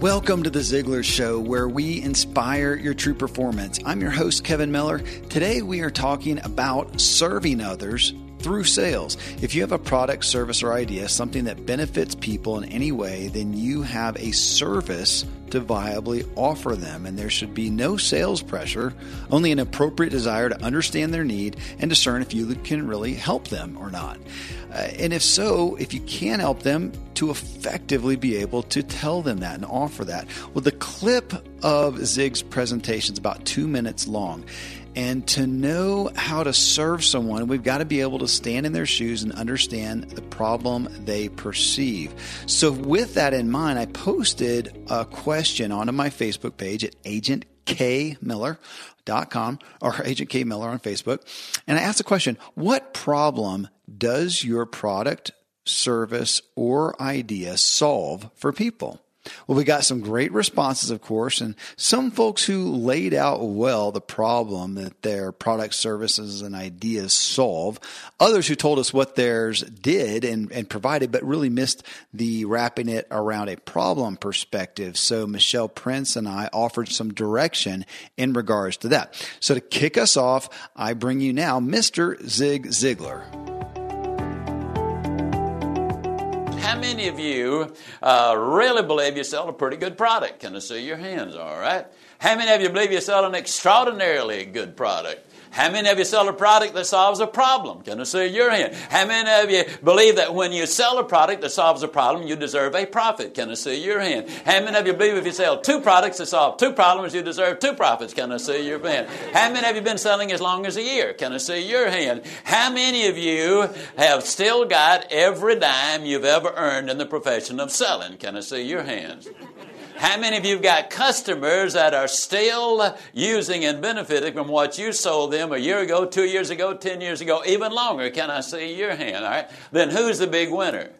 Welcome to the Ziglar Show, where we inspire your true performance. I'm your host, Kevin Miller. Today, we are talking about serving others through sales. If you have a product, service, or idea, something that benefits people in any way, then you have a service to viably offer them. And there should be no sales pressure, only an appropriate desire to understand their need and discern if you can really help them or not. Uh, and if so, if you can help them, to effectively be able to tell them that and offer that. Well, the clip of Zig's presentation is about two minutes long. And to know how to serve someone, we've got to be able to stand in their shoes and understand the problem they perceive. So, with that in mind, I posted a question onto my Facebook page at Agent Miller dot com or Agent K Miller on Facebook. And I asked the question, what problem does your product, service, or idea solve for people? Well, we got some great responses, of course, and some folks who laid out well the problem that their product, services, and ideas solve. Others who told us what theirs did and, and provided, but really missed the wrapping it around a problem perspective. So Michelle Prince and I offered some direction in regards to that. So to kick us off, I bring you now Mr. Zig Ziglar. How many of you uh, really believe you sell a pretty good product? Can I see your hands? All right. How many of you believe you sell an extraordinarily good product? How many of you sell a product that solves a problem? Can I see your hand? How many of you believe that when you sell a product that solves a problem, you deserve a profit? Can I see your hand? How many of you believe if you sell two products that solve two problems, you deserve two profits? Can I see your hand? How many of you been selling as long as a year? Can I see your hand? How many of you have still got every dime you've ever earned in the profession of selling? Can I see your hands? How many of you have got customers that are still using and benefiting from what you sold them a year ago, two years ago, ten years ago, even longer? Can I see your hand? All right. Then who's the big winner?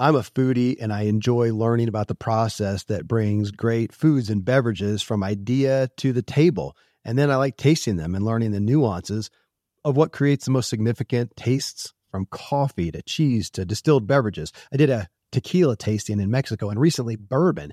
I'm a foodie and I enjoy learning about the process that brings great foods and beverages from idea to the table. And then I like tasting them and learning the nuances of what creates the most significant tastes from coffee to cheese to distilled beverages. I did a tequila tasting in Mexico and recently bourbon.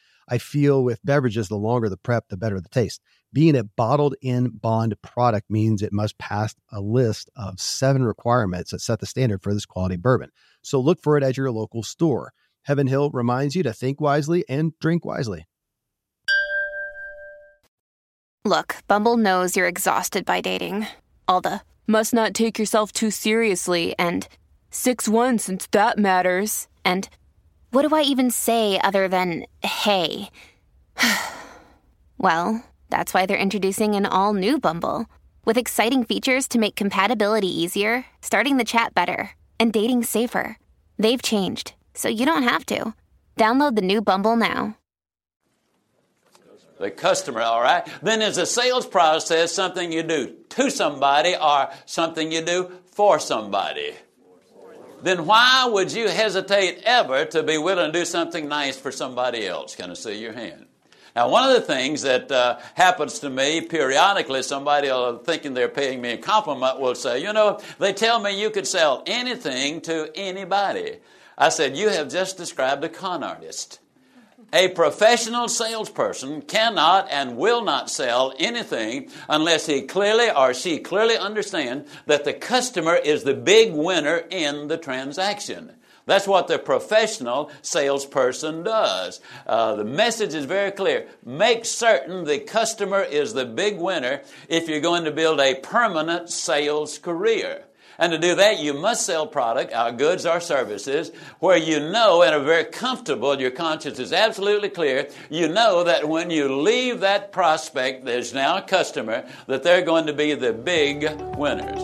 I feel with beverages, the longer the prep, the better the taste. Being a bottled in bond product means it must pass a list of seven requirements that set the standard for this quality bourbon. So look for it at your local store. Heaven Hill reminds you to think wisely and drink wisely. Look, Bumble knows you're exhausted by dating. All the must not take yourself too seriously and 6 1 since that matters. And what do I even say other than hey? well, that's why they're introducing an all new Bumble with exciting features to make compatibility easier, starting the chat better, and dating safer. They've changed, so you don't have to. Download the new Bumble now. The customer, all right? Then is a sales process something you do to somebody or something you do for somebody? Then why would you hesitate ever to be willing to do something nice for somebody else? Can I see your hand? Now, one of the things that uh, happens to me periodically, somebody thinking they're paying me a compliment will say, You know, they tell me you could sell anything to anybody. I said, You have just described a con artist. A professional salesperson cannot and will not sell anything unless he clearly or she clearly understands that the customer is the big winner in the transaction. That's what the professional salesperson does. Uh, the message is very clear. Make certain the customer is the big winner if you're going to build a permanent sales career. And to do that, you must sell product, our goods, our services, where you know and are very comfortable, your conscience is absolutely clear. You know that when you leave that prospect, there's now a customer, that they're going to be the big winners.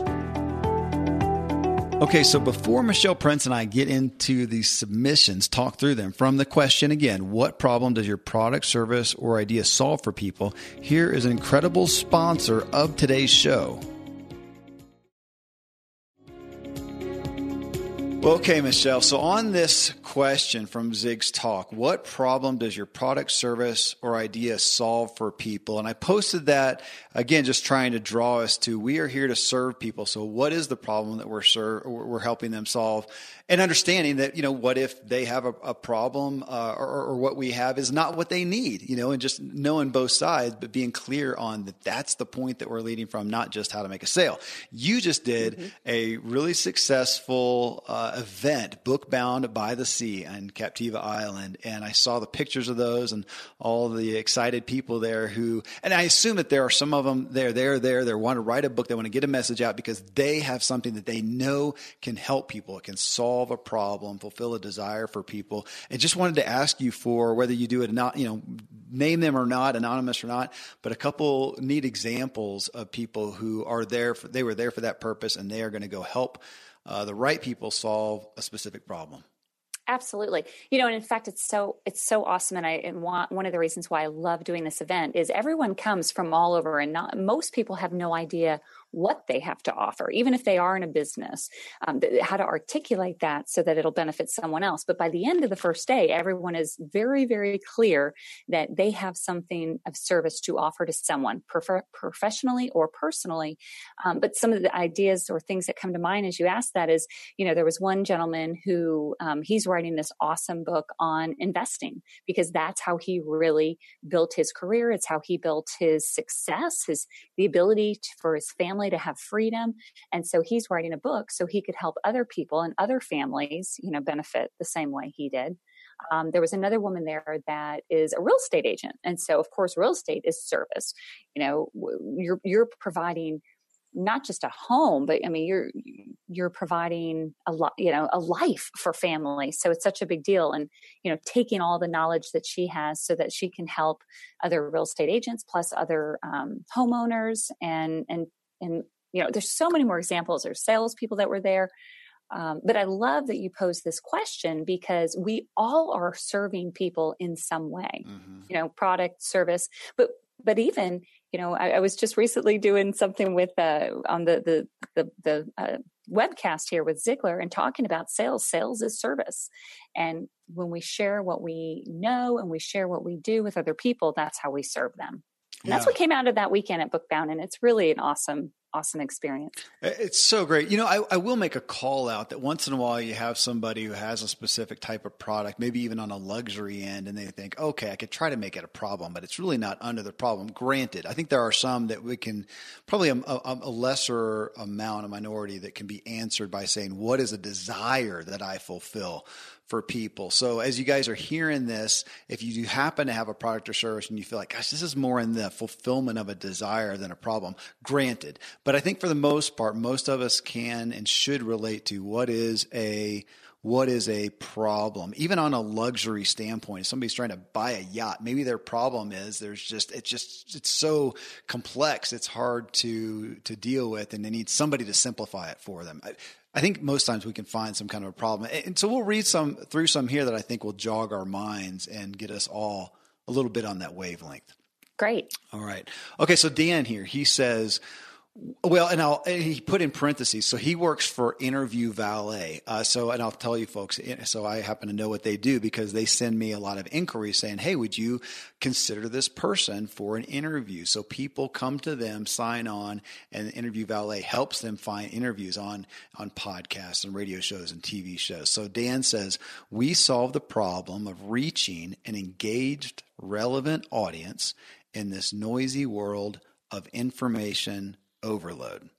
Okay, so before Michelle Prince and I get into the submissions, talk through them from the question again, what problem does your product, service, or idea solve for people? Here is an incredible sponsor of today's show. Okay, Michelle. So, on this question from Zig's Talk, what problem does your product, service, or idea solve for people? And I posted that again, just trying to draw us to we are here to serve people. So, what is the problem that we're serve, we're helping them solve? and understanding that you know what if they have a, a problem uh, or, or, what we have is not what they need you know and just knowing both sides but being clear on that that's the point that we're leading from not just how to make a sale you just did mm-hmm. a really successful uh, event book bound by the sea on captiva island and i saw the pictures of those and all the excited people there who and i assume that there are some of them there, they're there there they want to write a book they want to get a message out because they have something that they know can help people it can solve solve a problem, fulfill a desire for people. And just wanted to ask you for whether you do it or not, you know, name them or not, anonymous or not, but a couple neat examples of people who are there, for, they were there for that purpose and they are going to go help uh, the right people solve a specific problem. Absolutely. You know, and in fact, it's so it's so awesome, and I and want, one of the reasons why I love doing this event is everyone comes from all over, and not most people have no idea what they have to offer, even if they are in a business, um, how to articulate that so that it'll benefit someone else. But by the end of the first day, everyone is very, very clear that they have something of service to offer to someone, prefer- professionally or personally. Um, but some of the ideas or things that come to mind as you ask that is, you know, there was one gentleman who um, he's writing this awesome book on investing because that's how he really built his career. It's how he built his success, his the ability to, for his family family to have freedom. And so he's writing a book so he could help other people and other families, you know, benefit the same way he did. Um, there was another woman there that is a real estate agent, and so of course, real estate is service. You know, you're you're providing not just a home, but I mean, you're you're providing a lot, you know, a life for families. So it's such a big deal, and you know, taking all the knowledge that she has so that she can help other real estate agents plus other um, homeowners and and and you know there's so many more examples there's salespeople that were there um, but i love that you pose this question because we all are serving people in some way mm-hmm. you know product service but but even you know i, I was just recently doing something with uh, on the the the, the uh, webcast here with Ziglar and talking about sales. Sales is service. And when we share what we know and we share what we do with other people, that's how we serve them. And yeah. that's what came out of that weekend at Bookbound. And it's really an awesome, awesome experience. It's so great. You know, I, I, will make a call out that once in a while you have somebody who has a specific type of product, maybe even on a luxury end, and they think, okay, I could try to make it a problem, but it's really not under the problem. Granted, I think there are some that we can probably a, a, a lesser amount, a minority that can be answered by saying, what is a desire that I fulfill? For people. So as you guys are hearing this, if you do happen to have a product or service and you feel like, gosh, this is more in the fulfillment of a desire than a problem, granted. But I think for the most part, most of us can and should relate to what is a what is a problem even on a luxury standpoint if somebody's trying to buy a yacht maybe their problem is there's just it's just it's so complex it's hard to to deal with and they need somebody to simplify it for them I I think most times we can find some kind of a problem. And so we'll read some through some here that I think will jog our minds and get us all a little bit on that wavelength. Great. All right. Okay, so Dan here, he says, well, and I'll and he put in parentheses. So he works for Interview Valet. Uh, so, and I'll tell you folks. Eh, so I happen to know what they do because they send me a lot of inquiries saying, "Hey, would you consider this person for an interview?" So people come to them, sign on, and Interview Valet helps them find interviews on on podcasts and radio shows and TV shows. So Dan says we solve the problem of reaching an engaged, relevant audience in this noisy world of information overload.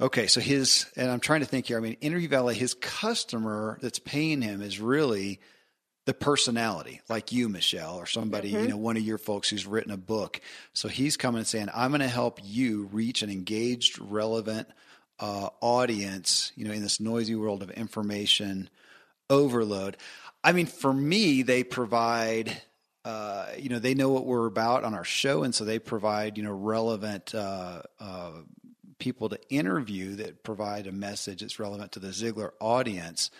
Okay, so his, and I'm trying to think here. I mean, Interview Valet, his customer that's paying him is really the personality, like you, Michelle, or somebody, mm-hmm. you know, one of your folks who's written a book. So he's coming and saying, I'm going to help you reach an engaged, relevant uh, audience, you know, in this noisy world of information overload. I mean, for me, they provide uh, you know, they know what we're about on our show, and so they provide you know relevant uh, uh, people to interview that provide a message that's relevant to the Ziglar audience.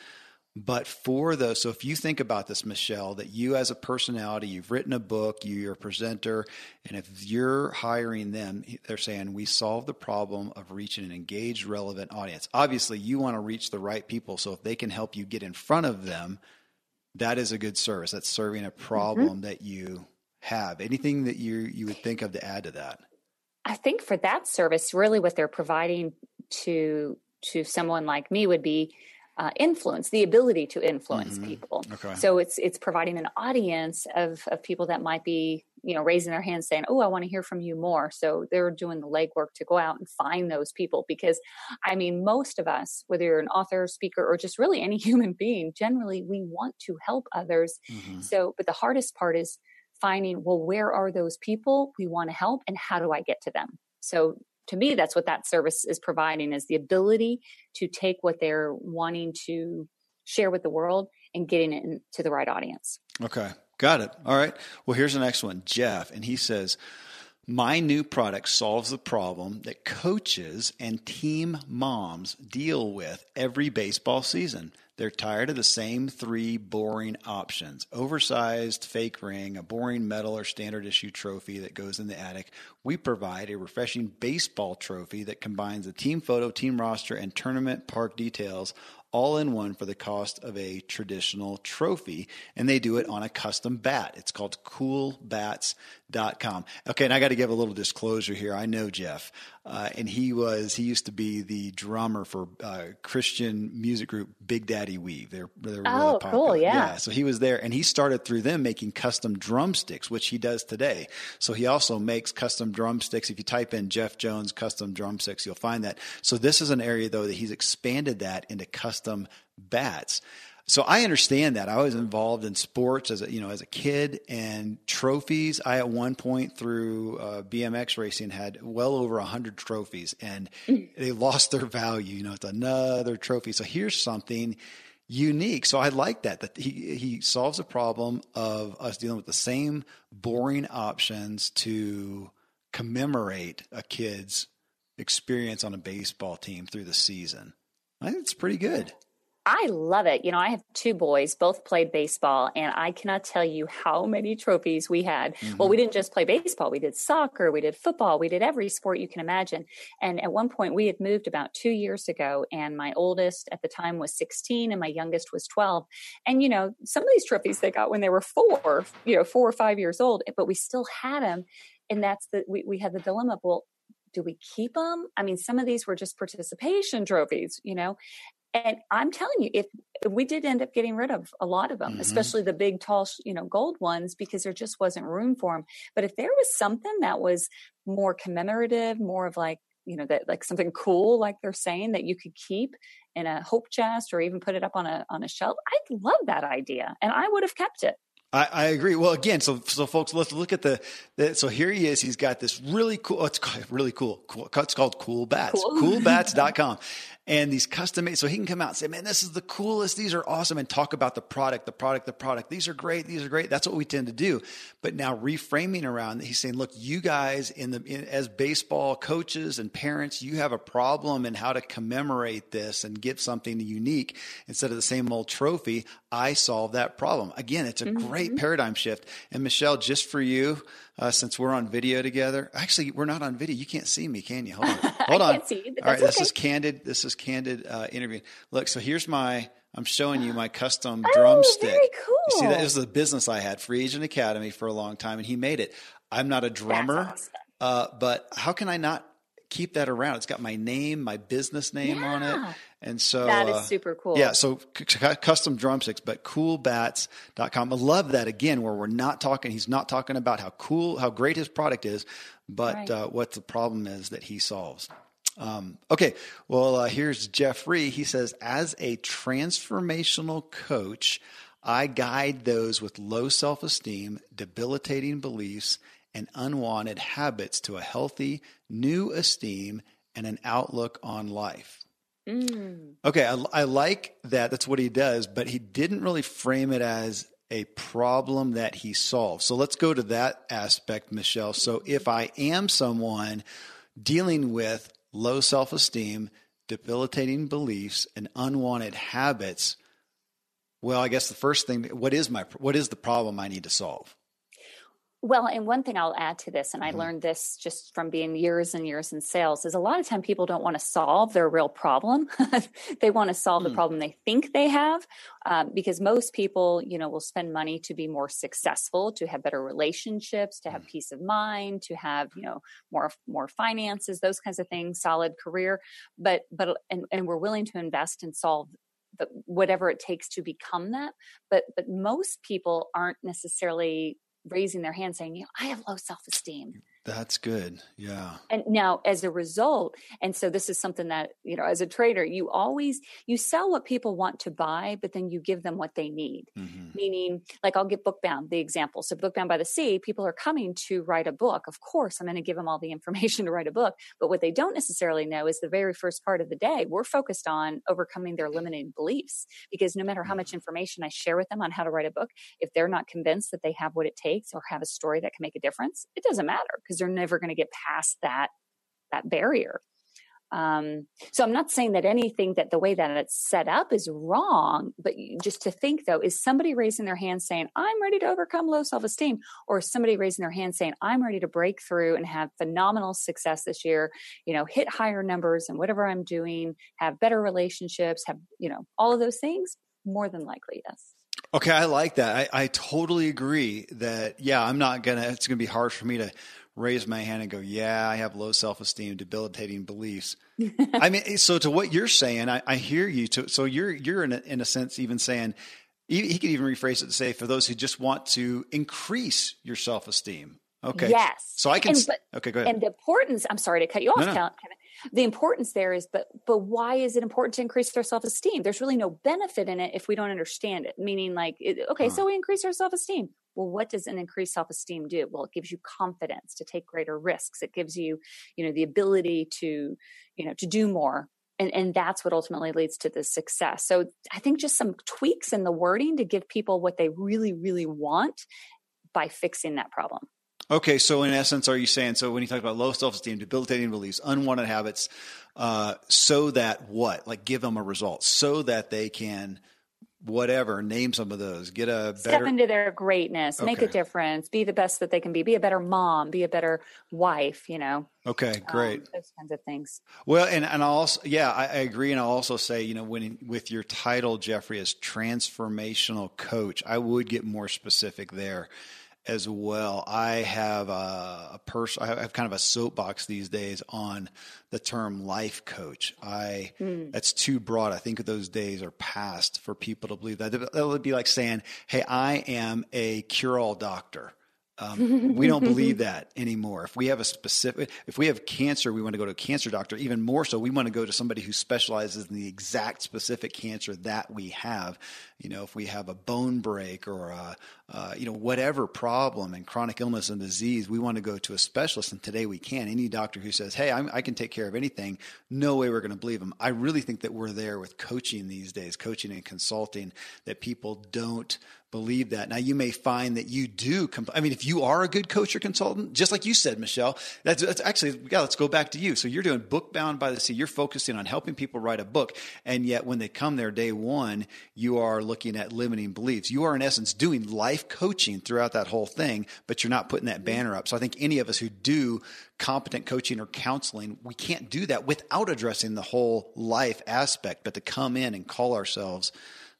But for those, so if you think about this, Michelle, that you as a personality, you've written a book, you're a presenter, and if you're hiring them, they're saying, we solve the problem of reaching an engaged, relevant audience. Obviously, you want to reach the right people. So if they can help you get in front of them, that is a good service. That's serving a problem mm-hmm. that you have. Anything that you you would think of to add to that? I think for that service, really what they're providing to to someone like me would be uh, influence, the ability to influence mm-hmm. people. Okay. So it's it's providing an audience of of people that might be you know raising their hands saying, "Oh, I want to hear from you more." So they're doing the legwork to go out and find those people because, I mean, most of us, whether you're an author, speaker, or just really any human being, generally we want to help others. Mm-hmm. So, but the hardest part is finding well, where are those people we want to help, and how do I get to them? So to me that's what that service is providing is the ability to take what they're wanting to share with the world and getting it to the right audience. Okay. Got it. All right. Well here's the next one. Jeff. And he says my new product solves the problem that coaches and team moms deal with every baseball season they're tired of the same three boring options oversized fake ring, a boring medal or standard issue trophy that goes in the attic. We provide a refreshing baseball trophy that combines the team photo, team roster, and tournament park details all in one for the cost of a traditional trophy. And they do it on a custom bat. It's called coolbats.com. Okay, and I got to give a little disclosure here. I know Jeff, uh, and he was, he used to be the drummer for uh, Christian music group Big Daddy Weave. They're, they're oh, really popular. cool. Yeah. yeah. So he was there and he started through them making custom drumsticks, which he does today. So he also makes custom drumsticks. If you type in Jeff Jones custom drumsticks, you'll find that. So this is an area though that he's expanded that into custom bats. So I understand that. I was involved in sports as a you know as a kid and trophies. I at one point through uh, BMX racing had well over hundred trophies, and they lost their value. You know, it's another trophy. So here's something unique. So I like that that he he solves the problem of us dealing with the same boring options to commemorate a kid's experience on a baseball team through the season. I think it's pretty good. I love it. You know, I have two boys, both played baseball, and I cannot tell you how many trophies we had. Mm-hmm. Well, we didn't just play baseball, we did soccer, we did football, we did every sport you can imagine. And at one point, we had moved about two years ago, and my oldest at the time was 16, and my youngest was 12. And, you know, some of these trophies they got when they were four, you know, four or five years old, but we still had them. And that's the, we, we had the dilemma. Well, do we keep them? I mean, some of these were just participation trophies, you know. And I'm telling you, if, we did end up getting rid of a lot of them, mm-hmm. especially the big, tall, you know, gold ones, because there just wasn't room for them. But if there was something that was more commemorative, more of like, you know, that like something cool, like they're saying that you could keep in a hope chest or even put it up on a on a shelf, I'd love that idea, and I would have kept it. I, I, agree. Well, again, so so folks, let's look at the, the, So here he is. He's got this really cool. Oh, it's really cool. cool it's called Cool Bats. Cool. Coolbats.com and these custom made. So he can come out and say, man, this is the coolest. These are awesome. And talk about the product, the product, the product. These are great. These are great. That's what we tend to do. But now reframing around, he's saying, look, you guys in the, in, as baseball coaches and parents, you have a problem in how to commemorate this and give something unique instead of the same old trophy. I solve that problem. Again, it's a mm-hmm. great paradigm shift. And Michelle, just for you, uh, since we're on video together. Actually, we're not on video. You can't see me, can you? Hold on. Hold on. All right, okay. this is candid. This is candid uh, interview. Look, so here's my. I'm showing you my custom oh, drumstick. Very cool. You see that this is a business I had, Free Agent Academy, for a long time, and he made it. I'm not a drummer, awesome. uh, but how can I not keep that around? It's got my name, my business name yeah. on it. And so that is uh, super cool. Yeah. So c- custom drumsticks, but coolbats.com. I love that again, where we're not talking, he's not talking about how cool, how great his product is, but right. uh, what the problem is that he solves. Um, okay. Well, uh, here's Jeffrey. He says, as a transformational coach, I guide those with low self esteem, debilitating beliefs, and unwanted habits to a healthy, new esteem and an outlook on life. Mm. Okay, I, I like that. That's what he does, but he didn't really frame it as a problem that he solves. So let's go to that aspect, Michelle. So if I am someone dealing with low self esteem, debilitating beliefs, and unwanted habits. Well, I guess the first thing, what is my, what is the problem I need to solve? Well, and one thing I'll add to this, and I mm-hmm. learned this just from being years and years in sales, is a lot of time people don't want to solve their real problem. they want to solve mm. the problem they think they have, um, because most people, you know, will spend money to be more successful, to have better relationships, to have mm. peace of mind, to have, you know, more more finances, those kinds of things, solid career. But but and, and we're willing to invest and solve the, whatever it takes to become that. But but most people aren't necessarily raising their hand saying, you know, I have low self esteem. That's good. Yeah. And now as a result, and so this is something that, you know, as a trader, you always you sell what people want to buy, but then you give them what they need. Mm-hmm. Meaning, like I'll get Bookbound, the example. So Bookbound by the Sea, people are coming to write a book. Of course, I'm going to give them all the information to write a book, but what they don't necessarily know is the very first part of the day, we're focused on overcoming their limiting beliefs because no matter how much mm-hmm. information I share with them on how to write a book, if they're not convinced that they have what it takes or have a story that can make a difference, it doesn't matter because they're never going to get past that that barrier. Um, so I'm not saying that anything that the way that it's set up is wrong, but just to think though, is somebody raising their hand saying, I'm ready to overcome low self esteem? Or somebody raising their hand saying, I'm ready to break through and have phenomenal success this year, you know, hit higher numbers and whatever I'm doing, have better relationships, have, you know, all of those things? More than likely, yes. Okay, I like that. I, I totally agree that, yeah, I'm not going to, it's going to be hard for me to raise my hand and go, yeah, I have low self esteem, debilitating beliefs. I mean, so to what you're saying, I, I hear you. To, so you're, you're in a, in a sense even saying, he, he could even rephrase it to say, for those who just want to increase your self esteem. Okay. Yes. So I can. And, but, okay, go ahead. And the importance. I'm sorry to cut you off, no, no. Kevin. The importance there is, but but why is it important to increase their self esteem? There's really no benefit in it if we don't understand it. Meaning, like, okay, huh. so we increase our self esteem. Well, what does an increased self esteem do? Well, it gives you confidence to take greater risks. It gives you, you know, the ability to, you know, to do more and, and that's what ultimately leads to the success. So I think just some tweaks in the wording to give people what they really, really want by fixing that problem. Okay, so in essence, are you saying so when you talk about low self esteem, debilitating beliefs, unwanted habits, uh, so that what? Like give them a result so that they can whatever name some of those. Get a better step into their greatness. Okay. make a difference. Be the best that they can be. Be a better mom. Be a better wife you know? Okay um, great. um, those kinds of things. Well and and i also yeah I, I, agree. And i'll also say you know when with your title jeffrey as transformational coach i would get more specific there as well. I have a, a person, I have kind of a soapbox these days on the term life coach. I, mm. that's too broad. I think those days are past for people to believe that. That would be like saying, Hey, I am a cure all doctor. Um, we don't believe that anymore. If we have a specific, if we have cancer, we want to go to a cancer doctor. Even more so, we want to go to somebody who specializes in the exact specific cancer that we have. You know, if we have a bone break or a, uh, you know, whatever problem and chronic illness and disease, we want to go to a specialist. And today we can. Any doctor who says, "Hey, I'm, i can take care of anything," no way we're going to believe them. I really think that we're there with coaching these days, coaching and consulting, that people don't believe that. Now you may find that you do. I mean, if you are a good coach or consultant, just like you said, Michelle, that's, that's actually, yeah, let's go back to you. So you're doing book bound by the sea. You're focusing on helping people write a book. And yet when they come there day one, you are looking at limiting beliefs. You are in essence doing life coaching throughout that whole thing, but you're not putting that banner up. So I think any of us who do competent coaching or counseling, we can't do that without addressing the whole life aspect, but to come in and call ourselves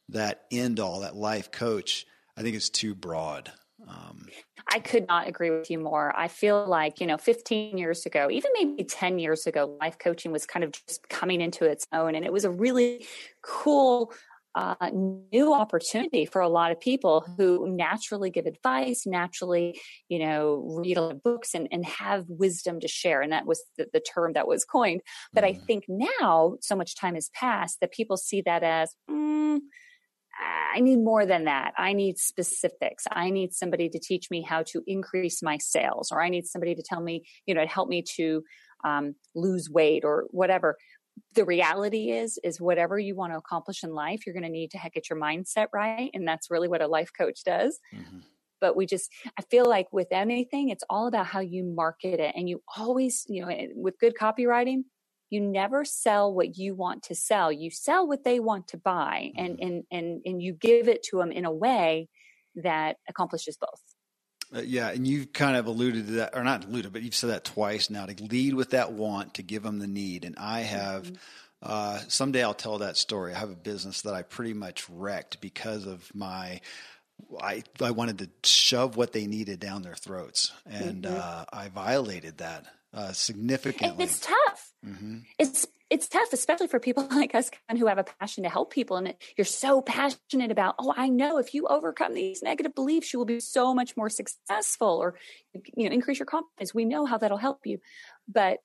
that end all, that life coach, I think it's too broad. Um, I could not agree with you more. I feel like, you know, 15 years ago, even maybe 10 years ago, life coaching was kind of just coming into its own. And it was a really cool uh, new opportunity for a lot of people who naturally give advice, naturally, you know, read a lot of books and, and have wisdom to share. And that was the, the term that was coined. But mm. I think now so much time has passed that people see that as, mm, I need more than that. I need specifics. I need somebody to teach me how to increase my sales, or I need somebody to tell me, you know, to help me to um, lose weight or whatever. The reality is, is whatever you want to accomplish in life, you're going to need to get your mindset right, and that's really what a life coach does. Mm-hmm. But we just, I feel like with anything, it's all about how you market it, and you always, you know, with good copywriting, you never sell what you want to sell you sell what they want to buy and Mm-hmm. and and and you give it to them in a way that accomplishes both Uh, yeah, and you've kind of alluded to that, or not alluded, but you've said that twice now to lead with that want, to give them the need. And I have, uh, someday I'll tell that story. I have a business that I pretty much wrecked because of my, I, I wanted to shove what they needed down their throats. And uh, I violated that uh, and significantly. it's tough. Mm-hmm. it's it's tough especially for people like us who have a passion to help people and you're so passionate about oh i know if you overcome these negative beliefs you will be so much more successful or you know increase your confidence. We know how that'll help you. But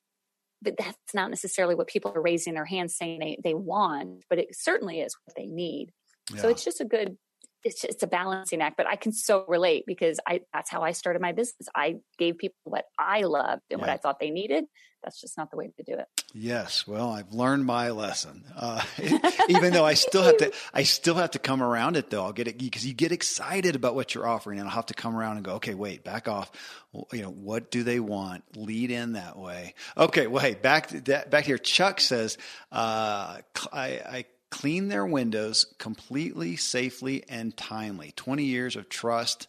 but that's not necessarily what people are raising their hands saying they, they want but it certainly is what they need. So it's just a good it's it's a balancing act but i can so relate because i that's how i started my business i gave people what i loved and what i thought they needed that's just not the way to do it Yes, well, I've learned my lesson. Uh, even though I still have to, I still have to come around it though. I'll get it because you get excited about what you're offering, and I'll have to come around and go, okay, wait, back off. Well, You know, what do they want? Lead in that way. Okay, well, hey, back to that, back here. Chuck says, uh, I, I clean their windows completely, safely, and timely. Twenty years of trust.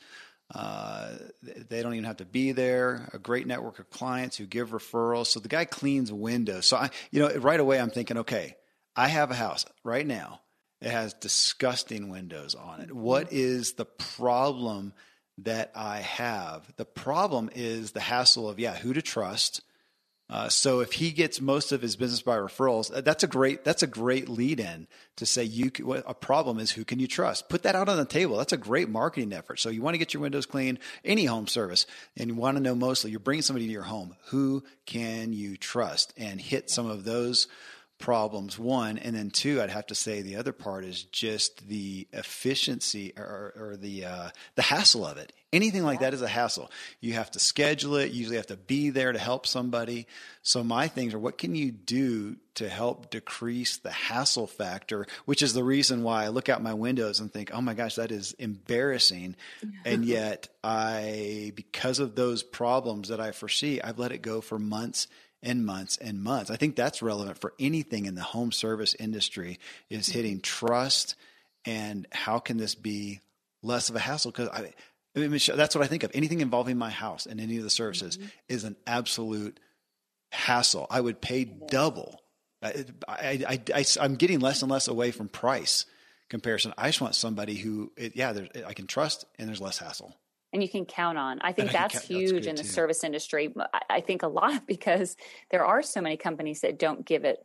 Uh, they don't even have to be there. A great network of clients who give referrals. So the guy cleans windows. So I, you know, right away I'm thinking, okay, I have a house right now. It has disgusting windows on it. What is the problem that I have? The problem is the hassle of yeah, who to trust. Uh, so if he gets most of his business by referrals, uh, that's a great that's a great lead in to say you c- what a problem is who can you trust? Put that out on the table. That's a great marketing effort. So you want to get your windows clean, any home service, and you want to know mostly you're bringing somebody to your home. Who can you trust? And hit some of those problems one and then two i'd have to say the other part is just the efficiency or, or the uh, the hassle of it. Anything like that is a hassle. You have to schedule it. You usually have to be there to help somebody. So my things are what can you do to help decrease the hassle factor which is the reason why i look out my windows and think oh my gosh that is embarrassing. And yet i because of those problems that i foresee i've let it go for months and months and months. I think that's relevant for anything in the home service industry is hitting trust and how can this be less of a hassle? Because I, I mean, Michelle, that's what I think of. Anything involving my house and any of the services mm-hmm. is an absolute hassle. I would pay double. I, I, I, am getting less and less away from price comparison. I just want somebody who, it, yeah, there, I can trust and there's less hassle and you can count on. I think that's count- huge good in the too. service industry. I- I think a lot because there are so many companies that don't give it,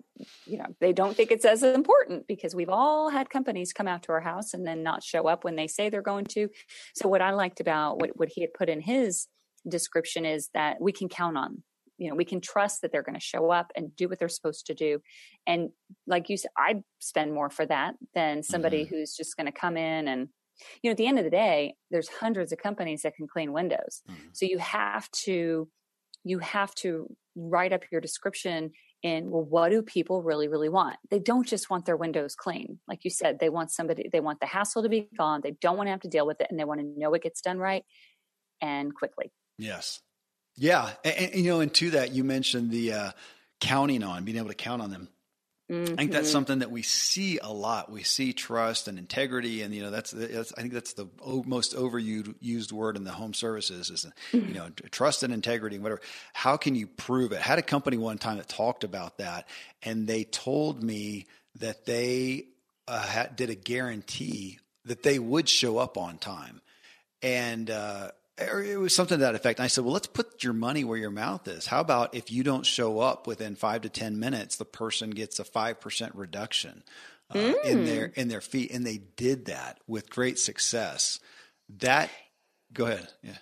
you know, they don't think it's as important because we've all had companies come out to our house and then not show up when they say they're going to. So what I liked about what, what he had put in his description is that we can count on you know we can trust that they're going to show up and do what they're supposed to do and like you said i'd spend more for that than somebody mm-hmm. who's just going to come in and you know at the end of the day there's hundreds of companies that can clean windows so you have to you have to write up your description in well what do people really really want they don't just want their windows clean like you said they want somebody they want the hassle to be gone they don't want to have to deal with it and they want to know it gets done right and quickly Yes. Yeah. And, and, you know, and to that, you mentioned the uh, counting on, being able to count on them. I think that's Mhm. something that we see a lot. We see trust and integrity, and you know that's, that's I think that's the o- most overused word in the home services is you know trust and integrity, and whatever. How can you prove it? I had a company one time that talked about that, and they told me that they uh, had, did a guarantee that they would show up on time, and uh, or it was something to that effect. And I said, well, let's put your money where your mouth is. How about if you don't show up within five to 10 minutes, the person gets a 5% reduction uh, in their, in their fee. And they did that with great success. That, go ahead. Yeah.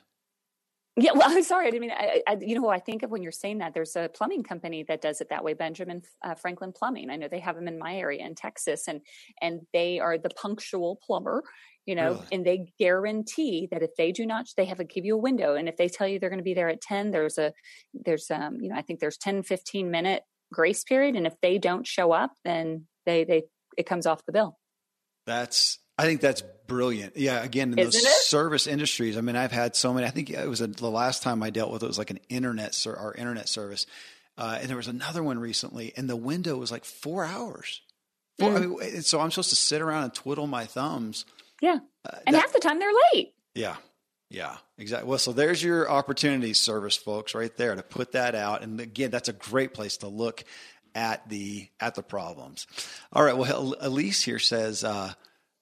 Yeah, well, I'm sorry. I didn't mean, I, I, you know I think of when you're saying that? There's a plumbing company that does it that way, Benjamin uh, Franklin Plumbing. I know they have them in my area in Texas, and and they are the punctual plumber, you know, Really? and they guarantee that if they do not, they have to give you a window, and if they tell you they're going to be there at 10, there's a, there's um, you know, I think there's 10, 15 minute grace period, and if they don't show up, then they they it comes off the bill. That's I think that's brilliant. Yeah, again, in those it? service industries. I mean, I've had so many. I think it was a, the last time I dealt with it was like an internet ser- our internet service, Uh, and there was another one recently, and the window was like four hours. Four. I mean, so I'm supposed to sit around and twiddle my thumbs. Yeah, uh, and that, half the time they're late. Yeah, yeah, exactly. Well, so there's your opportunity service, folks, right there to put that out. And again, that's a great place to look at the at the problems. All right. Well, Elise here says uh,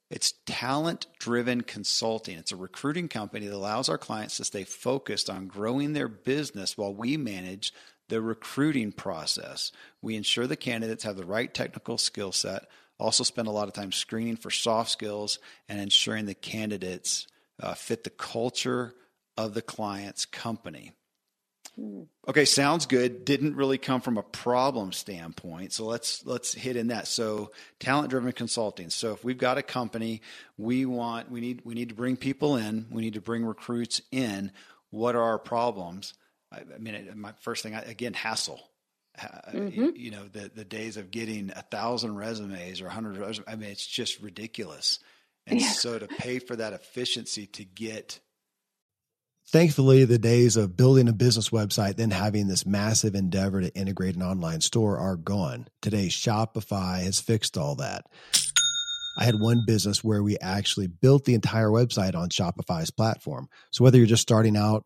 it's talent driven consulting. It's a recruiting company that allows our clients to stay focused on growing their business while we manage the recruiting process. We ensure the candidates have the right technical skill set. Also, spend a lot of time screening for soft skills and ensuring the candidates uh, fit the culture of the client's company. Okay, sounds good. Didn't really come from a problem standpoint. So let's let's hit in that. So talent driven consulting. So if we've got a company, we want we need we need to bring people in, we need to bring recruits in. What are our problems? I, I mean, my first thing again, hassle. Mm-hmm. You, you, know, the the days of getting a thousand resumes or a hundred resumes. I mean, it's just ridiculous. And yeah. so to pay for that efficiency to get Thankfully, the days of building a business website, then having this massive endeavor to integrate an online store are gone. Today, Shopify has fixed all that. I had one business where we actually built the entire website on Shopify's platform. So whether you're just starting out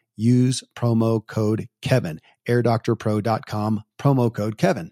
Use promo code Kevin, airdoctorpro.com, promo code Kevin.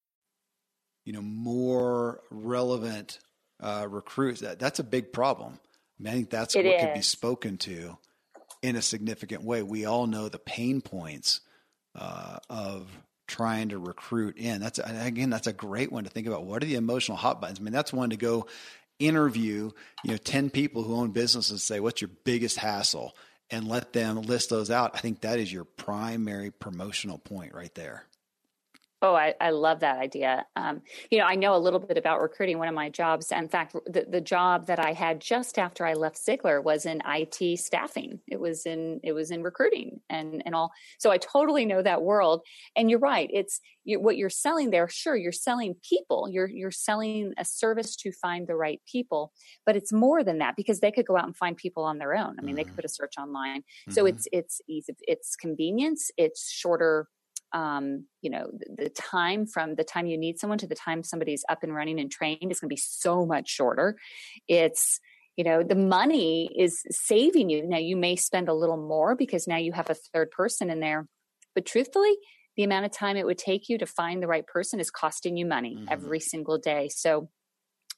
you know, more relevant uh, recruits. That, that's a big problem. I, mean, I think that's it what is. could be spoken to in a significant way. We all know the pain points uh, of trying to recruit in. That's again, that's a great one to think about. What are the emotional hot buttons? I mean, that's one to go interview, you know, 10 people who own businesses and say, what's your biggest hassle? And let them list those out. I think that is your primary promotional point right there. Oh, I, I love that idea. Um, you know, I know a little bit about recruiting. One of my jobs, in fact, the, the job that I had just after I left Ziglar was in IT staffing. It was in it was in recruiting and and all. So I totally know that world. And you're right. It's you, what you're selling there. Sure, you're selling people. You're you're selling a service to find the right people, but it's more than that because they could go out and find people on their own. I mean, mm-hmm. they could mm-hmm. put a search online. Mm-hmm. So it's it's easy. It's convenience. It's shorter um, you know, the, the, time from the time you need someone to the time somebody's up and running and trained is going to be so much shorter. It's, you know, the money is saving you. Now you may spend a little more because now you have a third person in there. But truthfully, the amount of time it would take you to find the right person is costing you money mm-hmm. every single day. So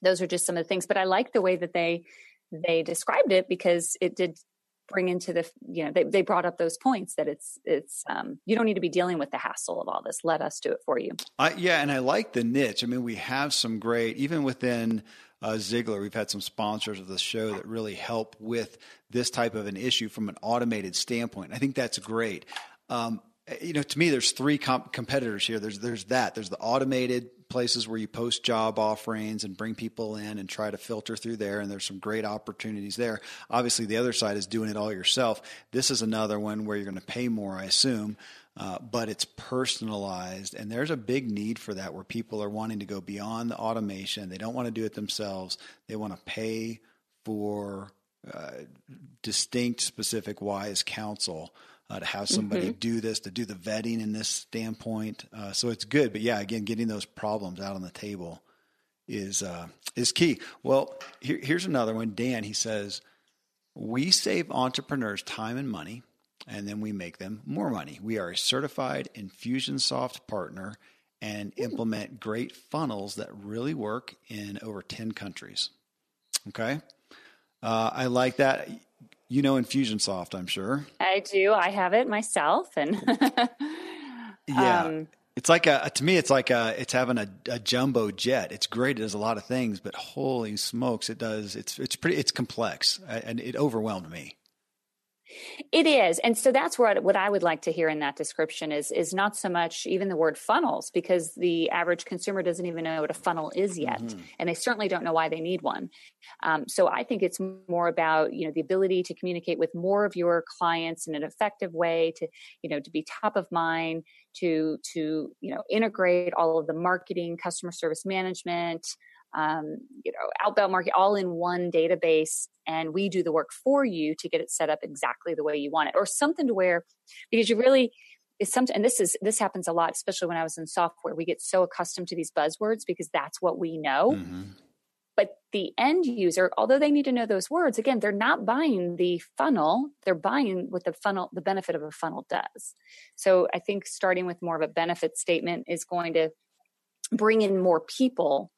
those are just some of the things. But I like the way that they they described it because it did bring into the you know they, they brought up those points that it's it's um, you don't need to be dealing with the hassle of all this let us do it for you I, yeah and i like the niche i mean we have some great even within uh, Ziglar, we've had some sponsors of the show that really help with this type of an issue from an automated standpoint. I think that's great. Um, you know, to me, there's three comp- competitors here. There's there's that. There's the automated places where you post job offerings and bring people in and try to filter through there. And there's some great opportunities there. Obviously, the other side is doing it all yourself. This is another one where you're going to pay more, I assume. Uh, but it's personalized, and there's a big need for that where people are wanting to go beyond the automation. They don't want to do it themselves. They want to pay for uh, distinct, specific, wise counsel uh, to have somebody mm-hmm. do this, to do the vetting in this standpoint. Uh, so it's good. But yeah, again, getting those problems out on the table is uh, is key. Well, here, here's another one. Dan, he says, we save entrepreneurs time and money, and then we make them more money. We are a certified Infusionsoft partner and implement great funnels that really work in over 10 countries. Okay. Uh, I like that. You know Infusionsoft, I'm sure. I do. I have it myself, and yeah, um, it's like a to me, it's like a it's having a, a, jumbo jet. It's great. It does a lot of things, but holy smokes, it does. It's it's pretty. It's complex, and it overwhelmed me. It is, and so that's what what I would like to hear in that description is is not so much even the word funnels because the average consumer doesn't even know what a funnel is yet, mm-hmm. and they certainly don't know why they need one. Um, so I think it's more about you know the ability to communicate with more of your clients in an effective way to you know to be top of mind to to you know integrate all of the marketing, customer service management um, you know, outbound market all in one database, and we do the work for you to get it set up exactly the way you want it, or something to where because you really is something. And this is this happens a lot, especially when I was in software. We get so accustomed to these buzzwords because that's what we know. Mm-hmm. But the end user, although they need to know those words, again, they're not buying the funnel. They're buying what the funnel, the benefit of a funnel does. So I think starting with more of a benefit statement is going to bring in more people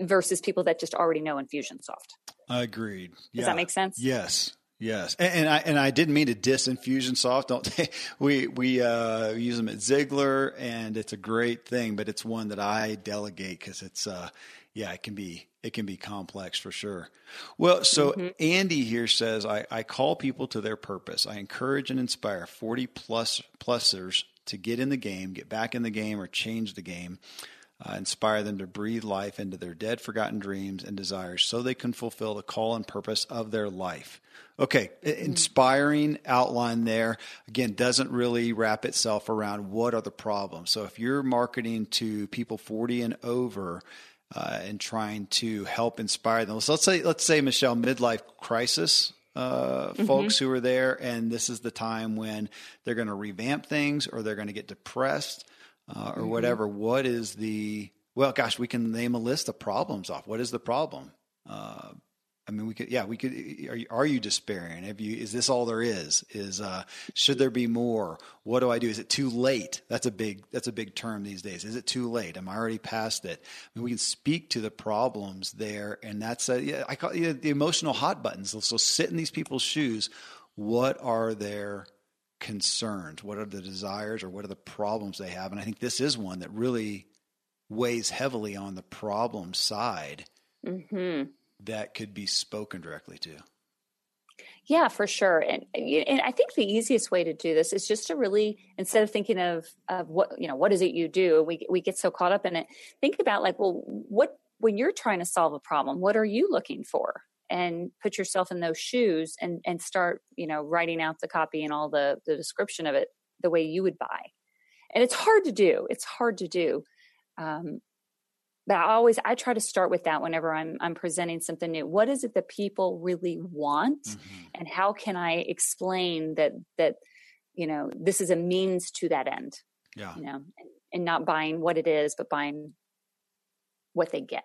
versus people that just already know Infusionsoft. I agreed. Does yeah. that make sense? Yes. Yes, and, and, I and I didn't mean to diss Infusionsoft. Don't they? we we uh, use them at Ziglar, and it's a great thing. But it's one that I delegate because it's uh, yeah, it can be it can be complex for sure. Well, so mm-hmm. Andy here says I, I call people to their purpose. I encourage and inspire forty plus plusers to get in the game, get back in the game, or change the game uh, inspire them to breathe life into their dead, forgotten dreams and desires so they can fulfill the call and purpose of their life. Okay, inspiring outline there. Again, doesn't really wrap itself around what are the problems. So if you're marketing to people 40 and over, uh, and trying to help inspire them. So let's say, let's say Michelle, midlife crisis uh, mm-hmm. folks who are there, and this is the time when they're going to revamp things or they're going to get depressed uh, or mm-hmm. whatever. What is the well? Gosh, we can name a list of problems off. What is the problem? Uh, I mean, we could, yeah, we could. Are you, are you despairing? Have you? Is this all there is? Is uh, should there be more? What do I do? Is it too late? That's a big. That's a big term these days. Is it too late? Am I already past it? I mean, we can speak to the problems there, and that's a, yeah, I call it the emotional hot buttons. So sit in these people's shoes. What are their concerns? What are the desires or what are the problems they have? And I think this is one that really weighs heavily on the problem side mm-hmm. that could be spoken directly to. Yeah, for sure. And, and I think the easiest way to do this is just to really, instead of thinking of, of what, you know, what is it you do? We, we get so caught up in it. Think about like, well, what, when you're trying to solve a problem, what are you looking for? And put yourself in those shoes and, and start, you know, writing out the copy and all the, the description of it the way you would buy. And it's hard to do. It's hard to do. Um, but I always I try to start with that whenever I'm I'm presenting something new. What is it that people really want, mm-hmm. and how can I explain that that you know this is a means to that end? Yeah, you know, and, and not buying what it is, but buying what they get.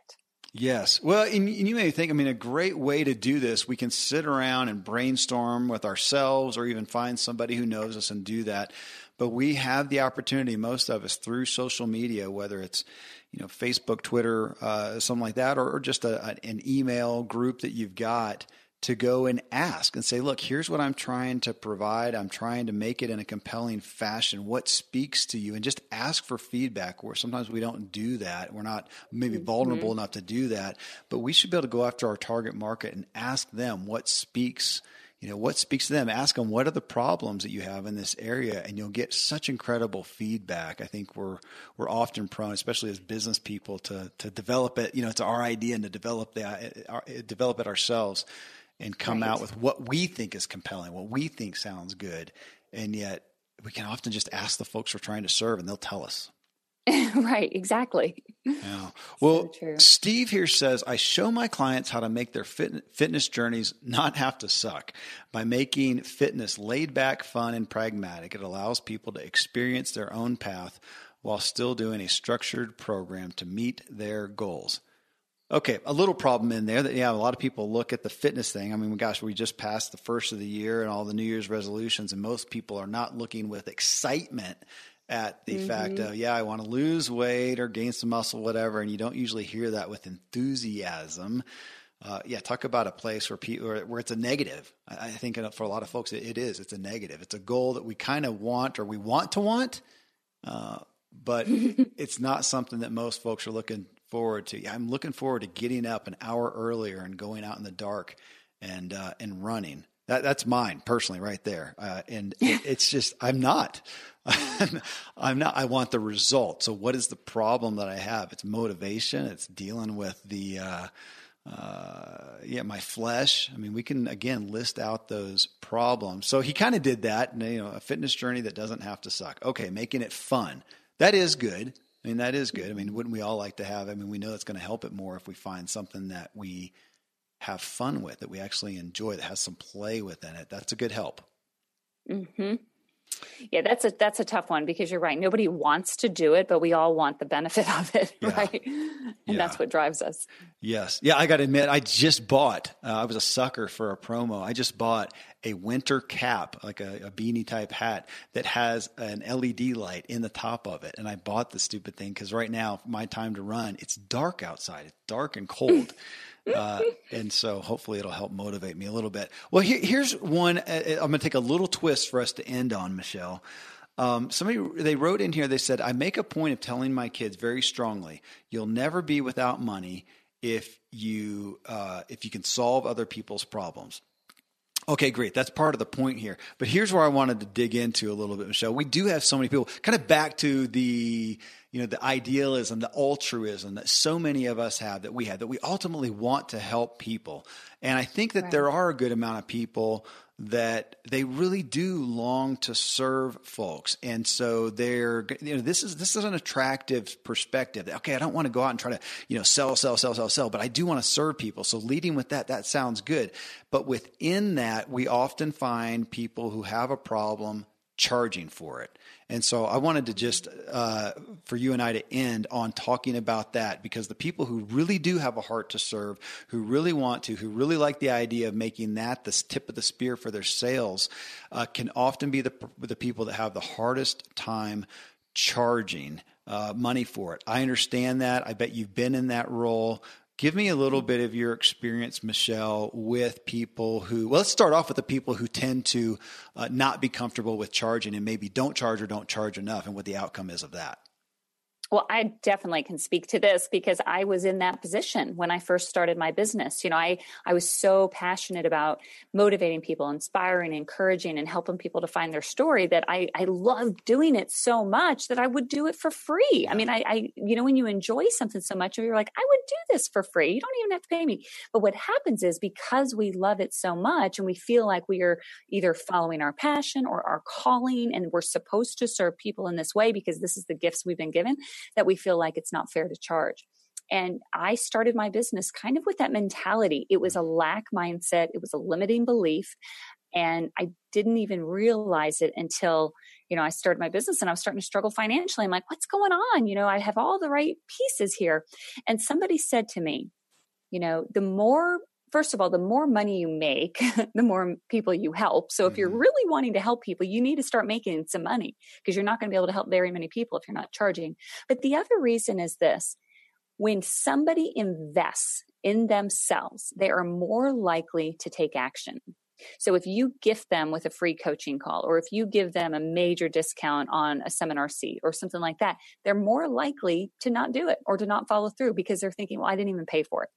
Yes. Well, and you may think, I mean, a great way to do this, we can sit around and brainstorm with ourselves or even find somebody who knows us and do that. But we have the opportunity, most of us, through social media, whether it's you know Facebook, Twitter, uh, something like that, or, or just a, an email group that you've got to go and ask and say, look, here's what I'm trying to provide. I'm trying to make it in a compelling fashion. What speaks to you? And just ask for feedback where sometimes we don't do that. We're not maybe mm-hmm. vulnerable enough to do that, but we should be able to go after our target market and ask them what speaks you know what speaks to them ask them what are the problems that you have in this area and you'll get such incredible feedback i think we're we're often prone especially as business people to to develop it you know it's our idea and to develop that uh, develop it ourselves and come right. out with what we think is compelling what we think sounds good and yet we can often just ask the folks we're trying to serve and they'll tell us right, exactly. Yeah. Well, so Steve here says I show my clients how to make their fit, fitness journeys not have to suck by making fitness laid back, fun, and pragmatic. It allows people to experience their own path while still doing a structured program to meet their goals. Okay, a little problem in there that yeah, a lot of people look at the fitness thing. I mean, gosh, we just passed the first of the year and all the New Year's resolutions, and most people are not looking with excitement at the mm-hmm. fact of yeah i want to lose weight or gain some muscle whatever and you don't usually hear that with enthusiasm uh, yeah talk about a place where people where, it's a negative I, I, think for a lot of folks it, it is it's a negative it's a goal that we kind of want or we want to want uh, but it's not something that most folks are looking forward to i'm looking forward to getting up an hour earlier and going out in the dark and uh, and running that, that's mine personally, right there. Uh, and it, it's just I'm not. I'm not. I want the result. So what is the problem that I have? It's motivation. It's dealing with the. Uh, uh, yeah, my flesh. I mean, we can again list out those problems. So he kind of did that. You know, a fitness journey that doesn't have to suck. Okay, making it fun. That is good. I mean, that is good. I mean, wouldn't we all like to have? I mean, we know that's going to help it more if we find something that we have fun with, that we actually enjoy, that has some play within it. That's a good help. Hmm. Yeah, that's a that's a tough one because you're right. Nobody wants to do it, but we all want the benefit of it, yeah. right? And yeah. that's what drives us. Yes. Yeah, I got to admit, I just bought. Uh, I was a sucker for a promo. I just bought a winter cap, like a, a, beanie type hat that has an LED light in the top of it. And I bought the stupid thing because right now, my time to run, it's dark outside. It's dark and cold. Uh, and so hopefully it'll help motivate me a little bit. Well, here, here's one. Uh, uh I'm going to take a little twist for us to end on, Michelle. Um, somebody they wrote in here. They said, "I make a point of telling my kids very strongly, you'll never be without money if you uh, if you can solve other people's problems." Okay, great. That's part of the point here. But here's where I wanted to dig into a little bit, Michelle. We do have so many people kind of back to the you know, the idealism, the altruism that so many of us have that we have, that we ultimately want to help people. And I think that right. there are a good amount of people that they really do long to serve folks. And so they're, you know, this is, this is an attractive perspective. Okay. I don't want to go out and try to, you know, sell, sell, sell, sell, sell, but I do want to serve people. So leading with that, that sounds good. But within that, we often find people who have a problem charging for it. And so I wanted to just, uh, for you and I to end on talking about that because the people who really do have a heart to serve, who really want to, who really like the idea of making that the tip of the spear for their sales, uh, can often be the, the people that have the hardest time charging uh, money for it. I understand that. I bet you've been in that role. Give me a little bit of your experience, Michelle, with people who, well, let's start off with the people who tend to uh, not be comfortable with charging and maybe don't charge or don't charge enough and what the outcome is of that. Well, I definitely can speak to this because I was in that position when I first started my business. You know, I I was so passionate about motivating people, inspiring, encouraging, and helping people to find their story that I I loved doing it so much that I would do it for free. I mean, I, I you know when you enjoy something so much, you're like, I would do this for free. You don't even have to pay me. But what happens is because we love it so much and we feel like we are either following our passion or our calling, and we're supposed to serve people in this way because this is the gifts we've been given that we feel like it's not fair to charge. And I started my business kind of with that mentality. It was a mm-hmm. lack mindset, it was a limiting belief. And I didn't even realize it until, you know, I started my business and I was starting to struggle financially. I'm like, what's going on? You know, I have all the right pieces here. And somebody said to me, you know, the more first of all, the more money you make, the more people you help. So if you're mm-hmm. really wanting to help people, you need to start making some money because you're not going to be able to help very many people if you're not charging. But the other reason is this when somebody invests in themselves, they are more likely to take action. So if you gift them with a free coaching call, or if you give them a major discount on a seminar seat or something like that, they're more likely to not do it or to not follow through because they're thinking, well, I didn't even pay for it.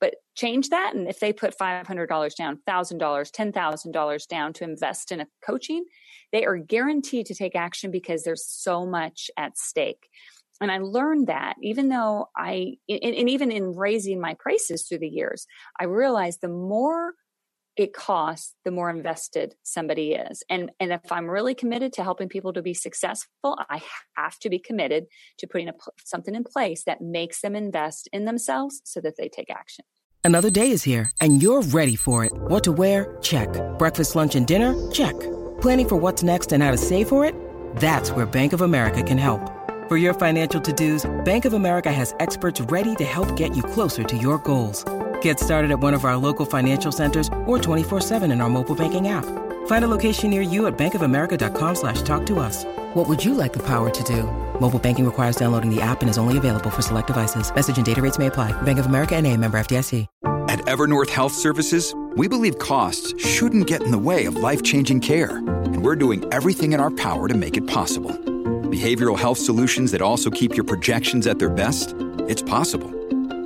But change that. And if they put $500 down, $1,000, $10,000 down to invest in a coaching, they are guaranteed to take action because there's so much at stake. And I learned that even though I, and even in raising my prices through the years, I realized the more it costs, the more invested somebody is. And and if I'm really committed to helping people to be successful, I have to be committed to putting a, something in place that makes them invest in themselves so that they take action. Another day is here and you're ready for it. What to wear? Check. Breakfast, lunch and dinner? Check. Planning for what's next and how to save for it? That's where Bank of America can help. For your financial to-dos, Bank of America has experts ready to help get you closer to your goals. Get started at one of our local financial centers or 24-7 in our mobile banking app. Find a location near you at bankofamerica.com slash talk to us. What would you like the power to do? Mobile banking requires downloading the app and is only available for select devices. Message and data rates may apply. Bank of America and a member FDIC. At Evernorth Health Services, we believe costs shouldn't get in the way of life-changing care. And we're doing everything in our power to make it possible. Behavioral health solutions that also keep your projections at their best? It's possible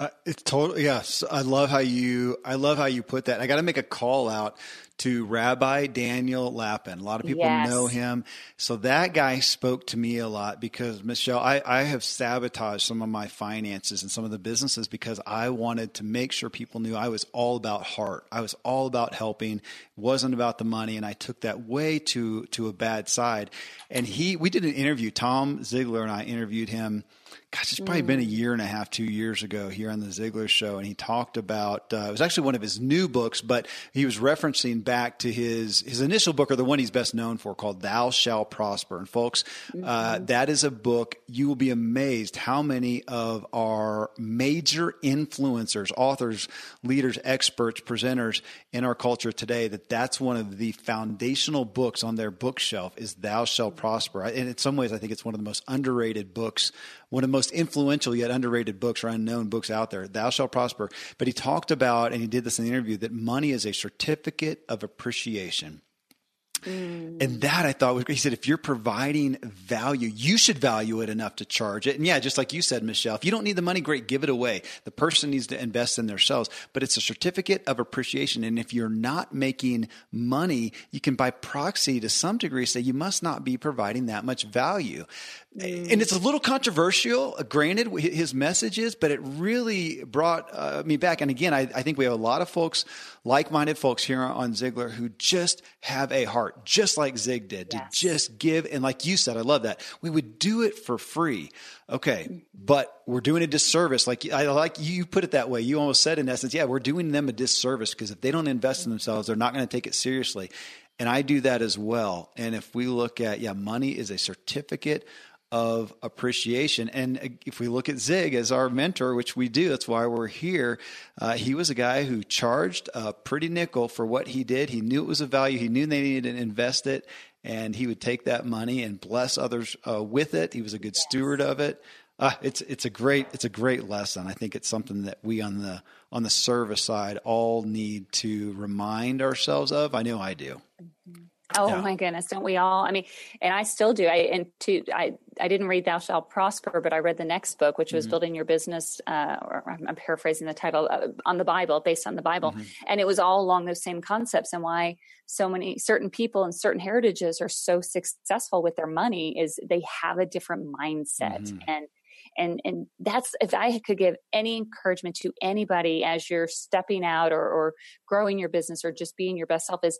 Uh, it's totally yes. I love how you. I love how you put that. I got to make a call out to Rabbi Daniel Lapin. A lot of people yes. know him. So that guy spoke to me a lot because, Michelle, I, I have sabotaged some of my finances and some of the businesses because I wanted to make sure people knew I was all about heart. I was all about helping, it wasn't about the money. And I took that way to, to a bad side. And he, we did an interview. Tom Ziglar and I interviewed him gosh, it's probably mm. been a mm. year and a half, two years ago here on the Ziglar Show, and he talked about uh, it was actually one of his new books, but he was referencing back to his his initial book, or the one he's best known for, called "Thou Shall Prosper." And folks, uh, mm-hmm. uh, that is a book you will be amazed how many of our major influencers, authors, leaders, experts, presenters in our culture today that that's one of the foundational books on their bookshelf is "Thou Shall Prosper." And in some ways, I think it's one of the most underrated books one of the most influential yet underrated books or unknown books out there, Thou Shall Prosper. But he talked about, and he did this in the interview, that money is a certificate of appreciation. Mm. And that I thought was great. He said, if you're providing value, you should value it enough to charge it. And yeah, just like you said, Michelle, if you don't need the money, great, give it away. The person needs to invest in themselves, but it's a certificate of appreciation. And if you're not making money, you can by proxy to some degree say you must not be providing that much value. Mm. And it's a little controversial, uh, granted, his message is, but it really brought uh, me back. And again, I, I, think we have a lot of folks, like minded folks here on Ziglar, who just have a heart, just like Zig did, yes. to just give. And like you said, I love that. We would do it for free. Okay. But we're doing a disservice. Like I like you put it that way. You almost said in essence, yeah, we're doing them a disservice because if they don't invest in themselves, they're not going to take it seriously. And I do that as well. And if we look at, yeah, money is a certificate of appreciation. And if we look at Zig as our mentor, which we do, that's why we're here. Uh, he was a guy who charged a pretty nickel for what he did. He knew it was a value. He knew they needed to invest it. and he would take that money and bless others uh, with it. He was a good yes. steward of it. Uh, it's it's a great it's a great lesson. I think it's something that we on the on the service side all need to remind ourselves of. I know I do. Mm-hmm. Oh yeah. my goodness, don't we all? I mean, and I still do. I and to I I didn't read Thou Shalt Prosper, but I read the next book, which was mm-hmm. Building Your Business. Uh, or I'm paraphrasing the title uh, on the Bible, based on the Bible, mm-hmm. and it was all along those same concepts and why so many certain people and certain heritages are so successful with their money is they have a different mindset mm-hmm. and and and that's if i could give any encouragement to anybody as you're stepping out or, or growing your business or just being your best self is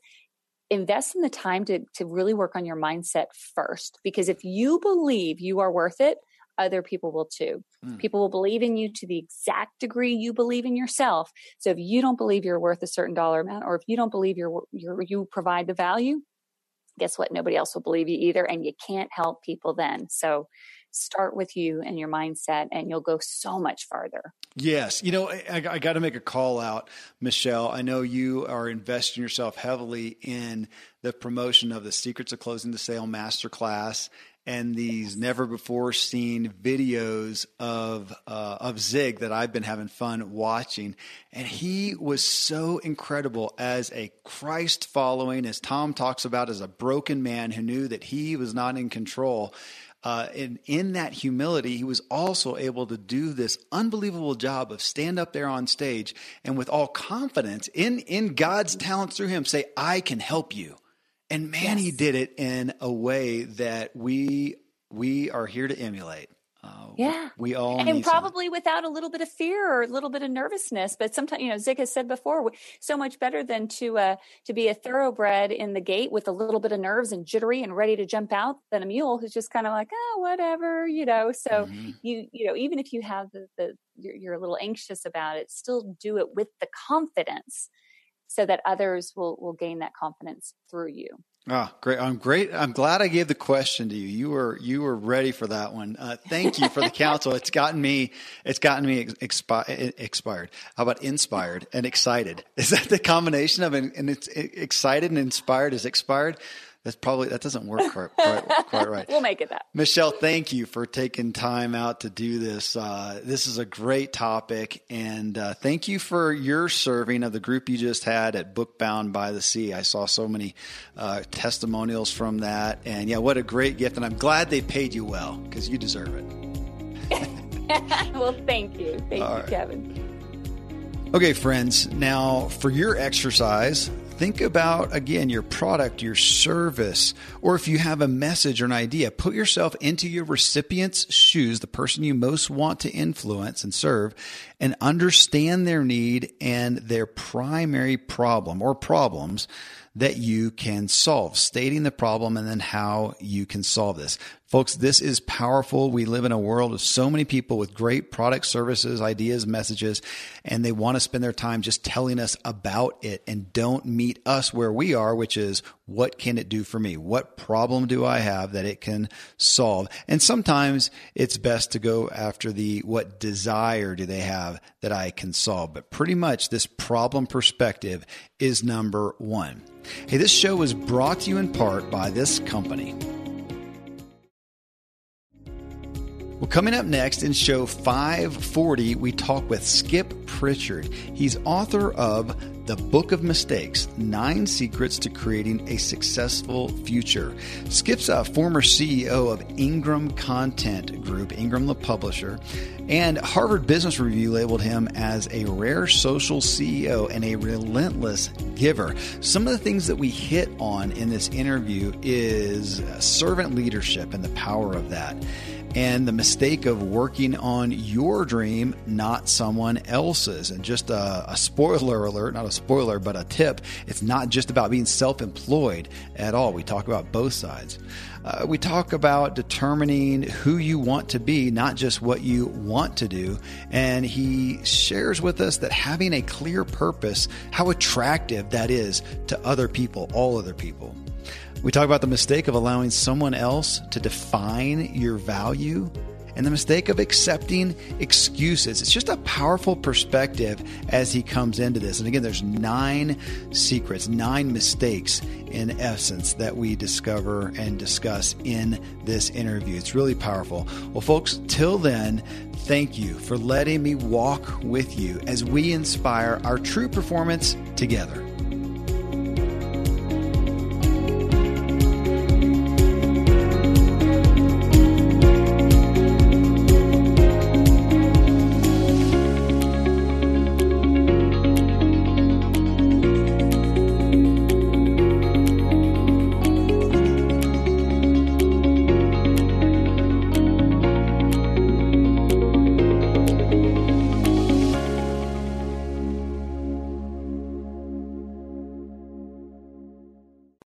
invest in the time to, to really work on your mindset first. Because if you believe you are worth it, other people will too. Mm. People will believe in you to the exact degree you believe in yourself. So if you don't believe you're worth a certain dollar amount, or if you don't believe you're, you're you provide the value, guess what? Nobody else will believe you either, and you can't help people then. So start with you and your mindset, and you'll go so much farther. Yes. You know, I, I got to make a call out, Michelle. I know you are investing yourself heavily in the promotion of the Secrets of Closing the Sale Masterclass and these never before seen videos of uh, of Zig that I've been having fun watching, and he was so incredible as a Christ following, as Tom talks about, as a broken man who knew that he was not in control. Uh, and in that humility, he was also able to do this unbelievable job of stand up there on stage and with all confidence in, in God's talents through him say, I can help you. And man, yes. he did it in a way that we we are here to emulate. Uh, yeah, we all and probably some. without a little bit of fear or a little bit of nervousness. But sometimes, you know, Zig has said before, so much better than to uh, to be a thoroughbred in the gate with a little bit of nerves and jittery and ready to jump out than a mule who's just kind of like, oh, whatever, you know. So mm-hmm. you you know, even if you have the, the you're, you're a little anxious about it, still do it with the confidence so that others will will gain that confidence through you. Oh, great! I'm great. I'm glad I gave the question to you. You were you were ready for that one. Uh, thank you for the counsel. It's gotten me. It's gotten me expi- expired. How about inspired and excited? Is that the combination of and it's excited and inspired is expired? That's probably that doesn't work quite, quite, quite right. we'll make it that. Michelle, thank you for taking time out to do this. Uh, this is a great topic, and uh, thank you for your serving of the group you just had at Bookbound by the Sea. I saw so many uh, testimonials from that, and yeah, what a great gift! And I'm glad they paid you well because you deserve it. well, thank you, thank All you, right. Kevin. Okay, friends. Now for your exercise think about again your product, your service, or if you have a message or an idea, put yourself into your recipient's shoes, the person you most want to influence and serve, and understand their need and their primary problem or problems that you can solve, stating the problem and then how you can solve this. Folks, this is powerful. We live in a world of so many people with great products, services, ideas, messages, and they want to spend their time just telling us about it and don't meet us where we are, which is what can it do for me? What problem do I have that it can solve? And sometimes it's best to go after the what desire do they have that I can solve. But pretty much this problem perspective is number one. Hey, this show was brought to you in part by this company. Well, coming up next in show 540, we talk with Skip Pritchard. He's author of The Book of Mistakes Nine Secrets to Creating a Successful Future. Skip's a former CEO of Ingram Content Group, Ingram the publisher, and Harvard Business Review labeled him as a rare social CEO and a relentless giver. Some of the things that we hit on in this interview is servant leadership and the power of that and the mistake of working on your dream, not someone else's. And just a, a, spoiler alert, not a spoiler, but a tip it's not just about being self employed at all. We talk about both sides. Uh, we talk about determining who you want to be, not just what you want to do. And he shares with us that having a clear purpose, how attractive that is to other people, all other people. We talk about the mistake of allowing someone else to define your value and the mistake of accepting excuses. It's just a powerful perspective as he comes into this. And again, there's nine secrets, nine mistakes in essence that we discover and discuss in this interview. It's really powerful. Well, folks, till then, thank you for letting me walk with you as we inspire our true performance together.